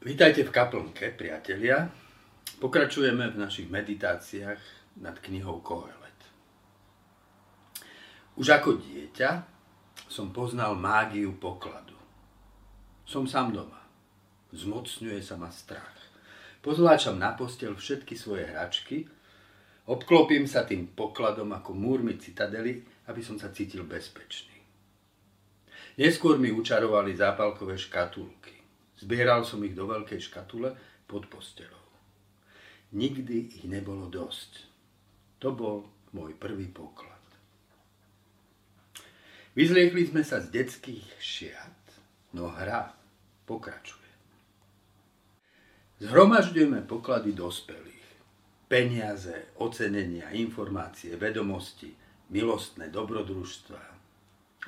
Vítajte v kaplnke, priatelia. Pokračujeme v našich meditáciách nad knihou Kohelet. Už ako dieťa som poznal mágiu pokladu. Som sám doma. Zmocňuje sa ma strach. Pozláčam na postel všetky svoje hračky, obklopím sa tým pokladom ako múrmi citadely, aby som sa cítil bezpečný. Neskôr mi učarovali zápalkové škatulky. Zbieral som ich do veľkej škatule pod postelou. Nikdy ich nebolo dosť. To bol môj prvý poklad. Vyzliekli sme sa z detských šiat, no hra pokračuje. Zhromažďujeme poklady dospelých. Peniaze, ocenenia, informácie, vedomosti, milostné dobrodružstva.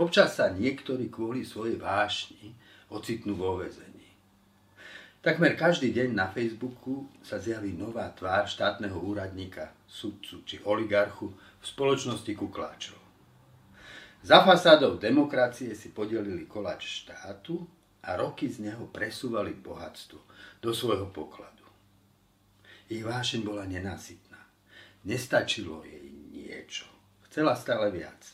Občas sa niektorí kvôli svojej vášni ocitnú vo vezení. Takmer každý deň na Facebooku sa zjaví nová tvár štátneho úradníka, sudcu či oligarchu v spoločnosti kukláčov. Za fasádou demokracie si podelili koláč štátu a roky z neho presúvali bohatstvo do svojho pokladu. Ich vášeň bola nenasytná. Nestačilo jej niečo. Chcela stále viac.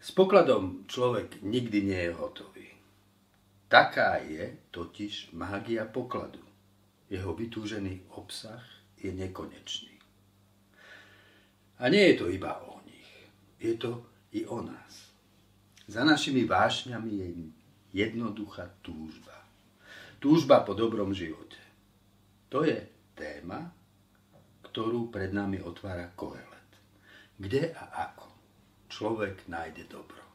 S pokladom človek nikdy nie je hotový. Taká je totiž mágia pokladu. Jeho vytúžený obsah je nekonečný. A nie je to iba o nich, je to i o nás. Za našimi vášňami je jednoduchá túžba. Túžba po dobrom živote. To je téma, ktorú pred nami otvára Kohelet. Kde a ako človek nájde dobro.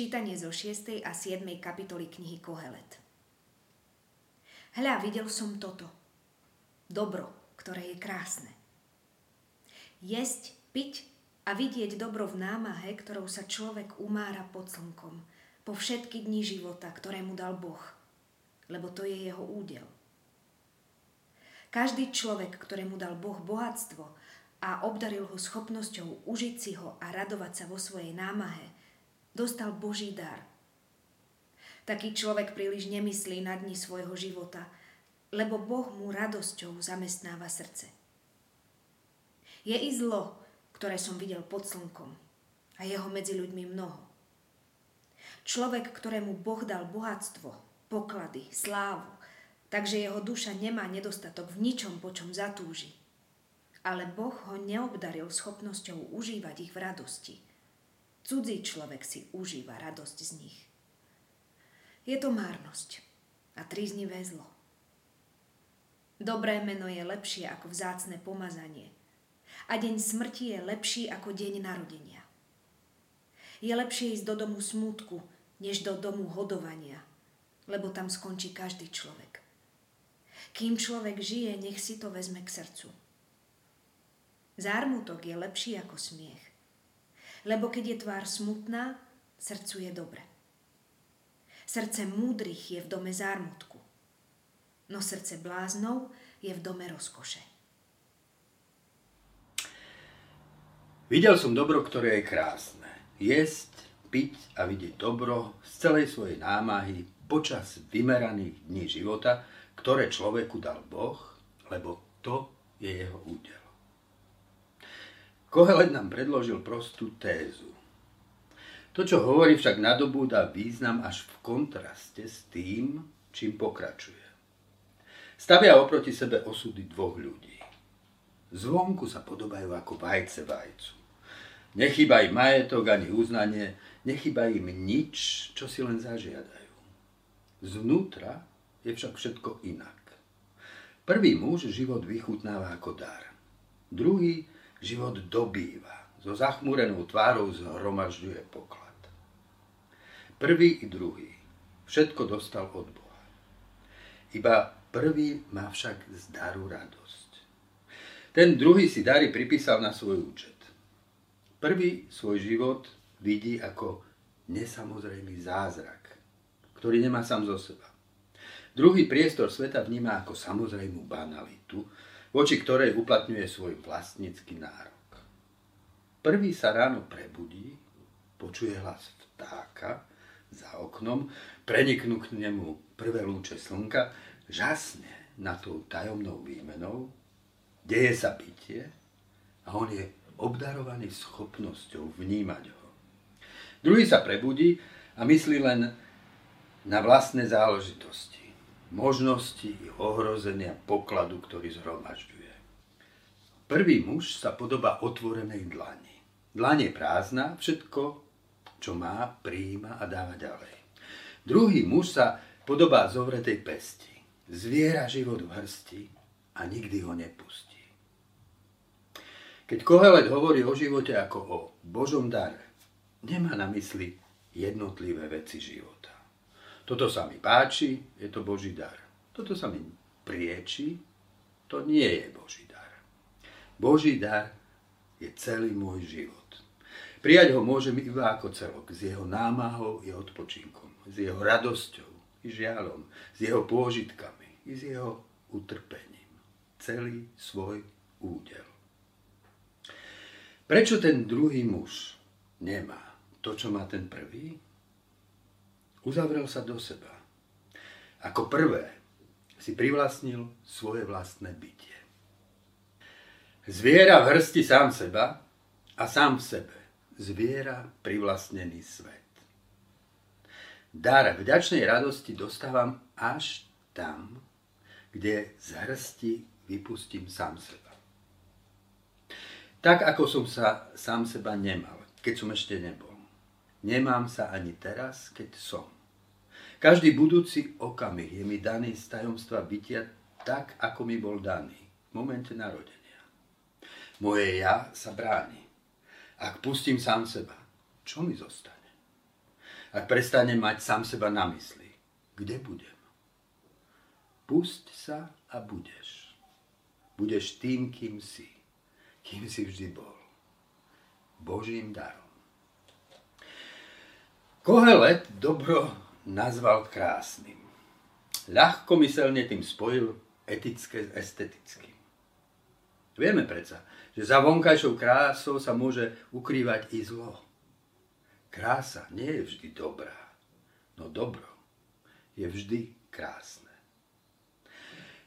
Čítanie zo 6. a 7. kapitoly knihy Kohelet. Hľa, videl som toto. Dobro, ktoré je krásne. Jesť, piť a vidieť dobro v námahe, ktorou sa človek umára pod slnkom, po všetky dni života, ktoré mu dal Boh, lebo to je jeho údel. Každý človek, ktorému dal Boh bohatstvo a obdaril ho schopnosťou užiť si ho a radovať sa vo svojej námahe, dostal Boží dar. Taký človek príliš nemyslí na dni svojho života, lebo Boh mu radosťou zamestnáva srdce. Je i zlo, ktoré som videl pod slnkom a jeho medzi ľuďmi mnoho. Človek, ktorému Boh dal bohatstvo, poklady, slávu, takže jeho duša nemá nedostatok v ničom, po čom zatúži. Ale Boh ho neobdaril schopnosťou užívať ich v radosti – Cudzí človek si užíva radosť z nich. Je to márnosť a tríznivé zlo. Dobré meno je lepšie ako vzácne pomazanie a deň smrti je lepší ako deň narodenia. Je lepšie ísť do domu smútku, než do domu hodovania, lebo tam skončí každý človek. Kým človek žije, nech si to vezme k srdcu. Zármutok je lepší ako smiech lebo keď je tvár smutná, srdcu je dobre. Srdce múdrych je v dome zármutku, no srdce bláznov je v dome rozkoše. Videl som dobro, ktoré je krásne. Jesť, piť a vidieť dobro z celej svojej námahy počas vymeraných dní života, ktoré človeku dal Boh, lebo to je jeho údel. Kohelet nám predložil prostú tézu. To, čo hovorí, však nadobúda význam až v kontraste s tým, čím pokračuje. Stavia oproti sebe osudy dvoch ľudí. Zvonku sa podobajú ako vajce vajcu. Nechýba im majetok ani uznanie, nechýba im nič, čo si len zažiadajú. Zvnútra je však všetko inak. Prvý muž život vychutnáva ako dar. Druhý život dobýva. So zachmúrenou tvárou zhromažďuje poklad. Prvý i druhý. Všetko dostal od Boha. Iba prvý má však z daru radosť. Ten druhý si dary pripísal na svoj účet. Prvý svoj život vidí ako nesamozrejmý zázrak, ktorý nemá sám zo seba. Druhý priestor sveta vníma ako samozrejmú banalitu, voči ktorej uplatňuje svoj vlastnícky nárok. Prvý sa ráno prebudí, počuje hlas vtáka, za oknom, preniknú k nemu prvé lúče slnka, žasne na tou tajomnou výmenou, deje sa bytie a on je obdarovaný schopnosťou vnímať ho. Druhý sa prebudí a myslí len na vlastné záležitosti, možnosti i ohrozenia pokladu, ktorý zhromažďuje. Prvý muž sa podobá otvorenej dlani. Dlanie prázdna, všetko čo má, príjima a dáva ďalej. Druhý muž sa podobá zovretej pesti. Zviera život v hrsti a nikdy ho nepustí. Keď Kohelet hovorí o živote ako o Božom dare, nemá na mysli jednotlivé veci života. Toto sa mi páči, je to Boží dar. Toto sa mi prieči, to nie je Boží dar. Boží dar je celý môj život. Prijať ho môžem iba ako celok, s jeho námahou i odpočinkom, s jeho radosťou i žialom, s jeho pôžitkami i s jeho utrpením. Celý svoj údel. Prečo ten druhý muž nemá to, čo má ten prvý? Uzavrel sa do seba. Ako prvé si privlastnil svoje vlastné bytie. Zviera v hrsti sám seba a sám v sebe zviera privlastnený svet. Dar vďačnej radosti dostávam až tam, kde z hrsti vypustím sám seba. Tak, ako som sa sám seba nemal, keď som ešte nebol. Nemám sa ani teraz, keď som. Každý budúci okamih je mi daný z tajomstva bytia tak, ako mi bol daný v momente narodenia. Moje ja sa bráni. Ak pustím sám seba, čo mi zostane? Ak prestanem mať sám seba na mysli, kde budem? Pusť sa a budeš. Budeš tým, kým si. Kým si vždy bol. Božím darom. Kohelet dobro nazval krásnym. Ľahkomyselne tým spojil etické s estetickým. Vieme predsa, že za vonkajšou krásou sa môže ukrývať i zlo. Krása nie je vždy dobrá, no dobro je vždy krásne.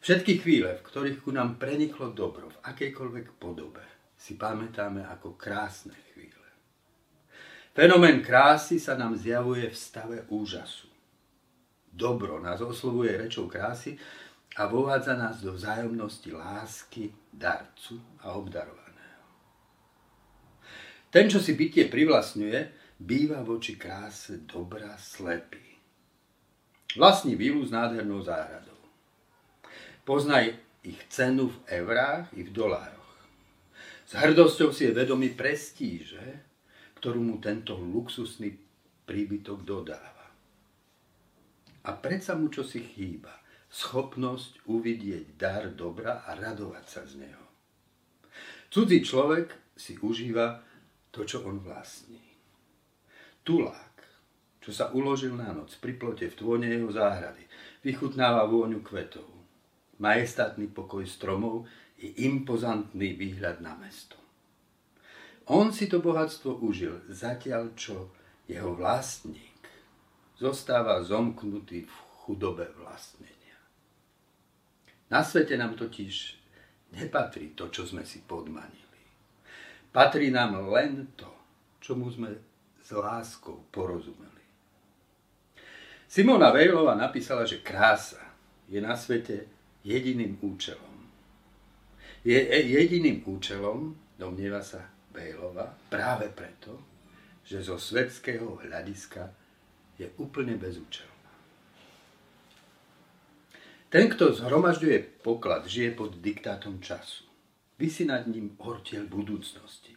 Všetky chvíle, v ktorých ku nám preniklo dobro v akejkoľvek podobe, si pamätáme ako krásne chvíle. Fenomén krásy sa nám zjavuje v stave úžasu. Dobro nás oslovuje rečou krásy a vovádza nás do vzájomnosti lásky, darcu a obdarovaného. Ten, čo si bytie privlastňuje, býva voči kráse dobra slepý. Vlastní výlu s nádhernou záhradou. Poznaj ich cenu v eurách i v dolároch. S hrdosťou si je vedomý prestíže, ktorú mu tento luxusný príbytok dodáva. A predsa mu čo si chýba schopnosť uvidieť dar dobra a radovať sa z neho. Cudzí človek si užíva to, čo on vlastní. Tulák, čo sa uložil na noc pri plote v tvone jeho záhrady, vychutnáva vôňu kvetov, majestátny pokoj stromov i impozantný výhľad na mesto. On si to bohatstvo užil, zatiaľ čo jeho vlastník zostáva zomknutý v chudobe vlastnenia. Na svete nám totiž nepatrí to, čo sme si podmanili. Patrí nám len to, čomu sme s láskou porozumeli. Simona Vejlova napísala, že krása je na svete jediným účelom. Je jediným účelom, domnieva sa Vejlova, práve preto, že zo svetského hľadiska je úplne bez účelu. Ten, kto zhromažďuje poklad, žije pod diktátom času. Vysí nad ním hortiel budúcnosti.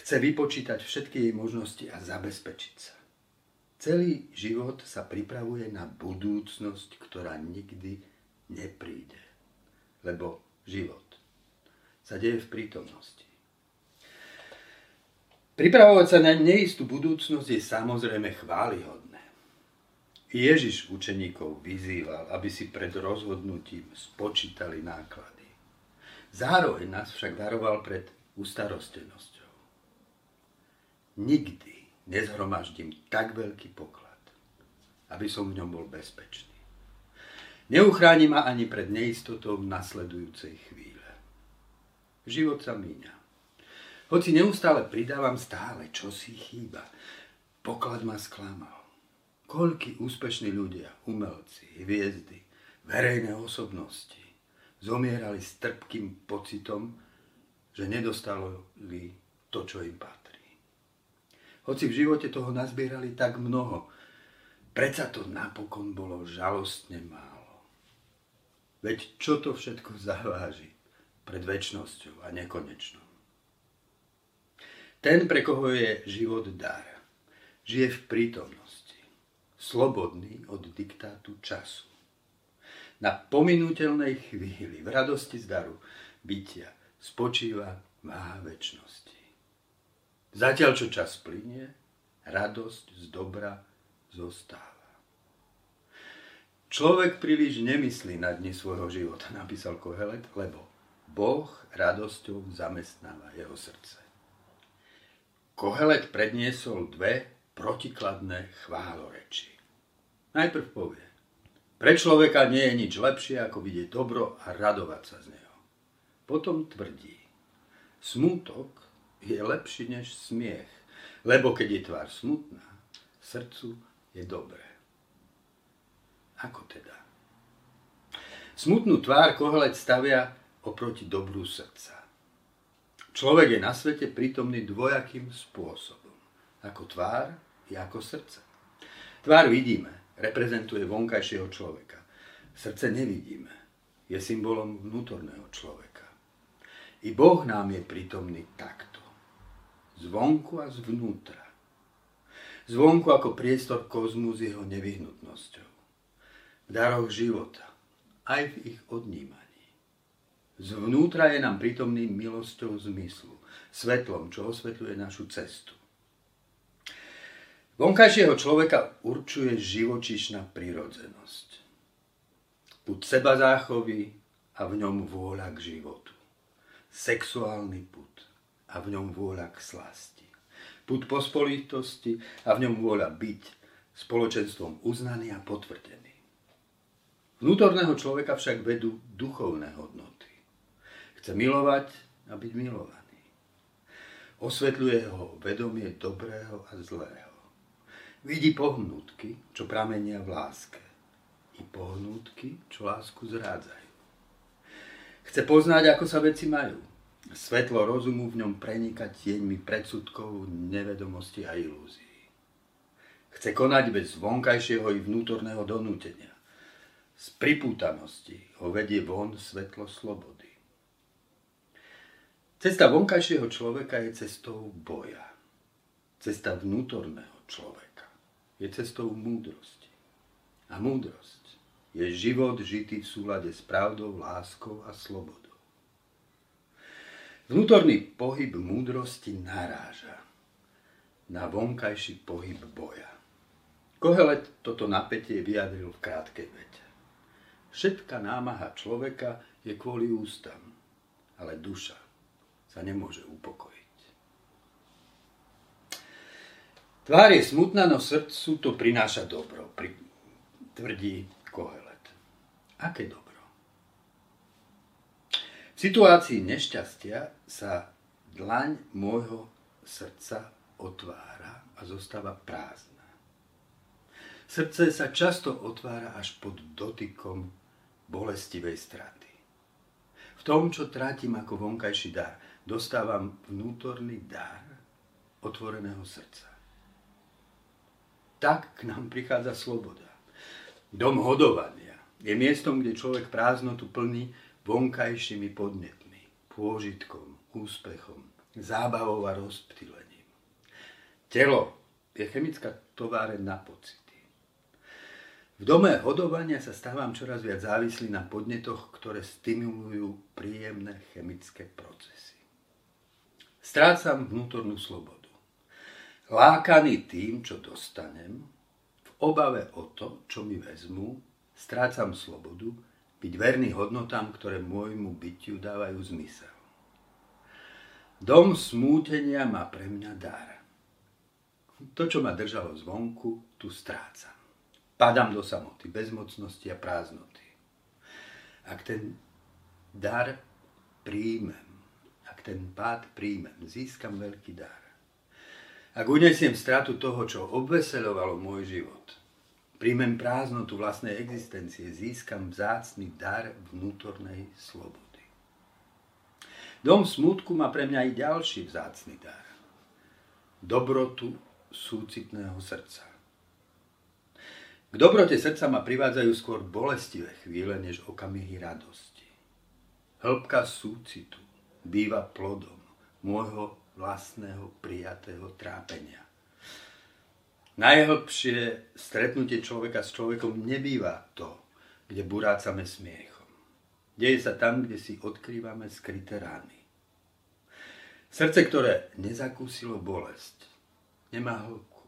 Chce vypočítať všetky jej možnosti a zabezpečiť sa. Celý život sa pripravuje na budúcnosť, ktorá nikdy nepríde. Lebo život sa deje v prítomnosti. Pripravovať sa na neistú budúcnosť je samozrejme chválihodné. Ježiš učeníkov vyzýval, aby si pred rozhodnutím spočítali náklady. Zároveň nás však varoval pred ustarostenosťou. Nikdy nezhromaždím tak veľký poklad, aby som v ňom bol bezpečný. Neuchráni ma ani pred neistotou nasledujúcej chvíle. Život sa míňa. Hoci neustále pridávam stále, čo si chýba. Poklad ma sklamal. Koľky úspešní ľudia, umelci, hviezdy, verejné osobnosti zomierali s trpkým pocitom, že nedostali to, čo im patrí. Hoci v živote toho nazbierali tak mnoho, predsa to napokon bolo žalostne málo. Veď čo to všetko zaváži pred väčšnosťou a nekonečnou? Ten, pre koho je život dar, žije v prítomnosti slobodný od diktátu času. Na pominutelnej chvíli v radosti zdaru bytia spočíva váha väčšnosti. Zatiaľ, čo čas plinie, radosť z dobra zostáva. Človek príliš nemyslí na dni svojho života, napísal Kohelet, lebo Boh radosťou zamestnáva jeho srdce. Kohelet predniesol dve protikladné chváloreči. Najprv povie, pre človeka nie je nič lepšie, ako vidieť dobro a radovať sa z neho. Potom tvrdí, smútok je lepší než smiech, lebo keď je tvár smutná, srdcu je dobré. Ako teda? Smutnú tvár Kohelet stavia oproti dobrú srdca. Človek je na svete prítomný dvojakým spôsobom. Ako tvár i ako srdce. Tvár vidíme, reprezentuje vonkajšieho človeka. Srdce nevidíme, je symbolom vnútorného človeka. I Boh nám je prítomný takto. Zvonku a zvnútra. Zvonku ako priestor kozmu s jeho nevyhnutnosťou. V daroch života, aj v ich odnímaní. Zvnútra je nám prítomný milosťou zmyslu, svetlom, čo osvetľuje našu cestu. Vonkajšieho človeka určuje živočišná prirodzenosť. Put seba záchovy a v ňom vôľa k životu. Sexuálny put a v ňom vôľa k slasti. Put pospolitosti a v ňom vôľa byť spoločenstvom uznaný a potvrdený. Vnútorného človeka však vedú duchovné hodnoty. Chce milovať a byť milovaný. Osvetľuje ho vedomie dobrého a zlého Vidí pohnútky, čo pramenia v láske. I pohnútky, čo lásku zrádzajú. Chce poznať, ako sa veci majú. Svetlo rozumu v ňom prenika tieňmi predsudkov, nevedomosti a ilúzií. Chce konať bez vonkajšieho i vnútorného donútenia. Z pripútanosti ho vedie von svetlo slobody. Cesta vonkajšieho človeka je cestou boja. Cesta vnútorného človeka je cestou múdrosti. A múdrosť je život žitý v súlade s pravdou, láskou a slobodou. Vnútorný pohyb múdrosti naráža na vonkajší pohyb boja. Kohelet toto napätie vyjadril v krátkej vete. Všetká námaha človeka je kvôli ústam, ale duša sa nemôže upokojiť. Tvár je smutná, no srdcu to prináša dobro, pri, tvrdí Kohelet. Aké dobro? V situácii nešťastia sa dlaň môjho srdca otvára a zostáva prázdna. Srdce sa často otvára až pod dotykom bolestivej straty. V tom, čo trátim ako vonkajší dar, dostávam vnútorný dar otvoreného srdca tak k nám prichádza sloboda. Dom hodovania je miestom, kde človek prázdnotu plní vonkajšími podnetmi, pôžitkom, úspechom, zábavou a rozptýlením. Telo je chemická továreň na pocity. V dome hodovania sa stávam čoraz viac závislý na podnetoch, ktoré stimulujú príjemné chemické procesy. Strácam vnútornú slobodu Lákaný tým, čo dostanem, v obave o to, čo mi vezmú, strácam slobodu byť verný hodnotám, ktoré môjmu bytiu dávajú zmysel. Dom smútenia má pre mňa dar. To, čo ma držalo zvonku, tu strácam. Padám do samoty, bezmocnosti a prázdnoty. Ak ten dar príjmem, ak ten pád príjmem, získam veľký dar. Ak unesiem stratu toho, čo obveselovalo môj život, príjmem prázdnotu vlastnej existencie, získam vzácný dar vnútornej slobody. Dom smutku má pre mňa i ďalší vzácný dar. Dobrotu súcitného srdca. K dobrote srdca ma privádzajú skôr bolestivé chvíle, než okamihy radosti. Hĺbka súcitu býva plodom môjho vlastného prijatého trápenia. Najhlbšie stretnutie človeka s človekom nebýva to, kde burácame smiechom. Deje sa tam, kde si odkrývame skryté rány. Srdce, ktoré nezakúsilo bolesť, nemá hĺbku.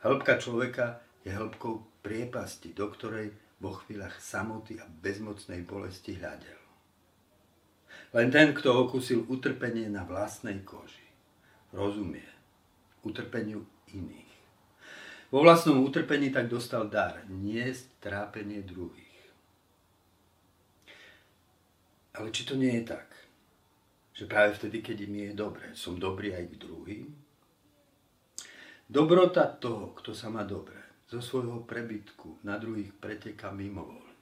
Hĺbka človeka je hĺbkou priepasti, do ktorej vo chvíľach samoty a bezmocnej bolesti hľadel. Len ten, kto okusil utrpenie na vlastnej koži, rozumie utrpeniu iných. Vo vlastnom utrpení tak dostal dar niesť trápenie druhých. Ale či to nie je tak, že práve vtedy, keď mi je dobre, som dobrý aj k druhým? Dobrota toho, kto sa má dobre, zo svojho prebytku na druhých preteká mimovoľne.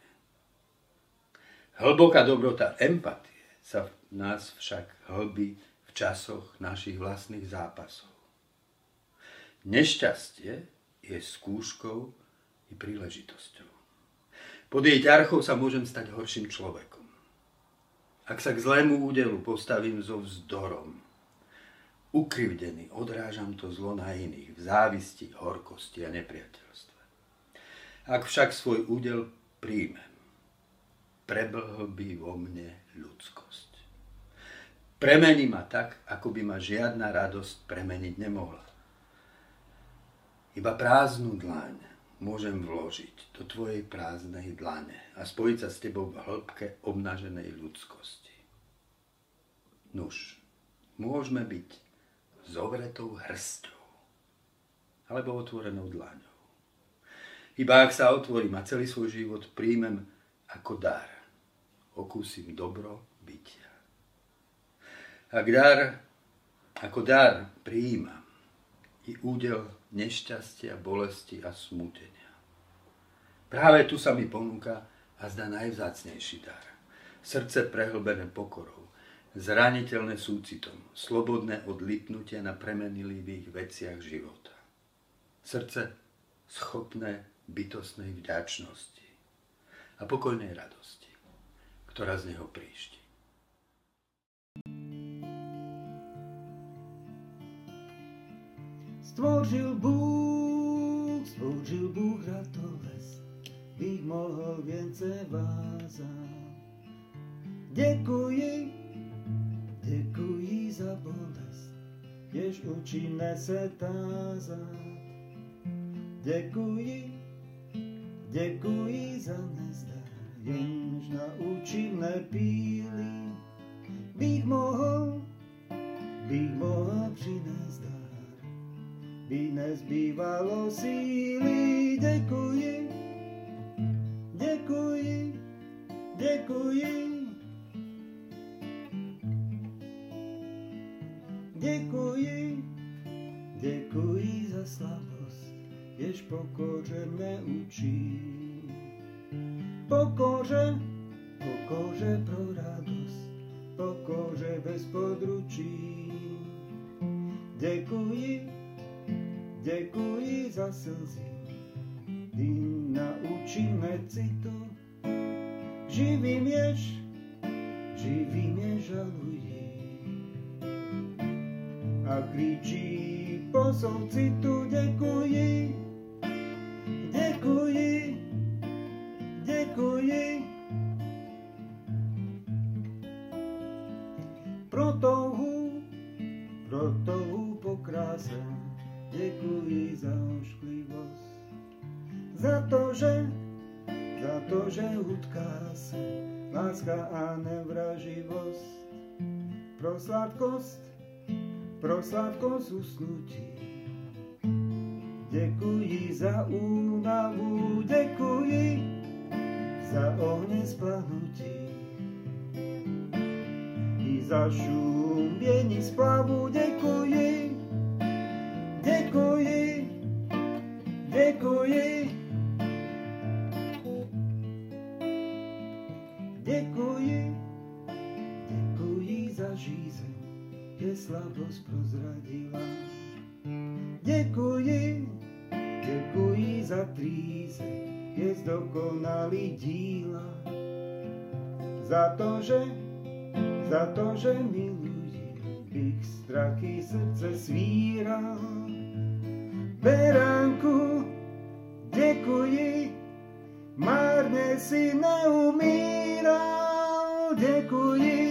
Hlboká dobrota empatie sa v nás však hlbí v časoch našich vlastných zápasov. Nešťastie je skúškou i príležitosťou. Pod jej ťarchou sa môžem stať horším človekom. Ak sa k zlému údelu postavím so vzdorom, ukrivdený, odrážam to zlo na iných, v závisti, horkosti a nepriateľstve. Ak však svoj údel príjmem, preblhlbí vo mne ľudskosť. Premení ma tak, ako by ma žiadna radosť premeniť nemohla. Iba prázdnu dlaň môžem vložiť do tvojej prázdnej dlane a spojiť sa s tebou v hĺbke obnaženej ľudskosti. Nuž, môžeme byť zovretou hrstou alebo otvorenou dlaňou. Iba ak sa otvorím a celý svoj život príjmem ako dar, okúsim dobro bytia. Ak dar ako dar prijímam i údel nešťastia, bolesti a smútenia. Práve tu sa mi ponúka a zdá najvzácnejší dar. Srdce prehlbené pokorou, zraniteľné súcitom, slobodné od lipnutia na premenilivých veciach života. Srdce schopné bytostnej vďačnosti a pokojnej radosti, ktorá z neho príšti. Stvoril Bůh, stvoril Bůh ratoles, bych mohl vience vázat. Děkuji Děkuji za bolest, jež učí nese tázat. Děkuji, děkuji za nezdar, jenž naučí mne píli. Bych mohl, bych mohla přinést dar, by nezbývalo síly. Děkuji, děkuji, děkuji. Děkuji, děkuji za slabost, jež pokoře mne učí. Pokoře, pokoře pro radost, pokoře bez područí. Děkuji, děkuji za slzy, kdy naučíme citu. Živý měž, živý mě žalují a kričí po soucitu děkuji, děkuji, děkuji. Láska a nevraživost. Pro sladkost, pro sladkosť usnutí. Děkuji za únavu, děkuji za ohne splanutí i za šum vieni splavu. Děkuji, děkuji. Děkuji, je slabost prozradila. Děkuji, děkuji za tríze, je zdokonalý díla. Za to, že, za to, že miluji, bych strachy srdce svíra. Beránku, děkuji, márne si neumíral. Děkuji,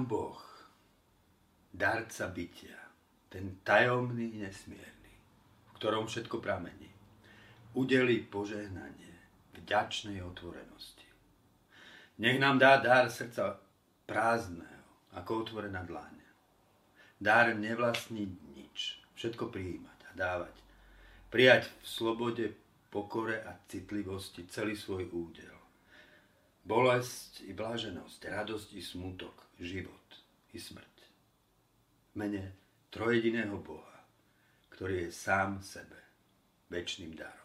Nám Boh, darca bytia, ten tajomný, nesmierny, v ktorom všetko pramení, udeli požehnanie vďačnej otvorenosti. Nech nám dá dar srdca prázdneho, ako otvorená dláň. Dar nevlastniť nič, všetko prijímať a dávať. Prijať v slobode, pokore a citlivosti celý svoj údel. Bolesť i bláženosť, radosť i smutok, život i smrť. V mene trojediného Boha, ktorý je sám sebe, väčšným darom.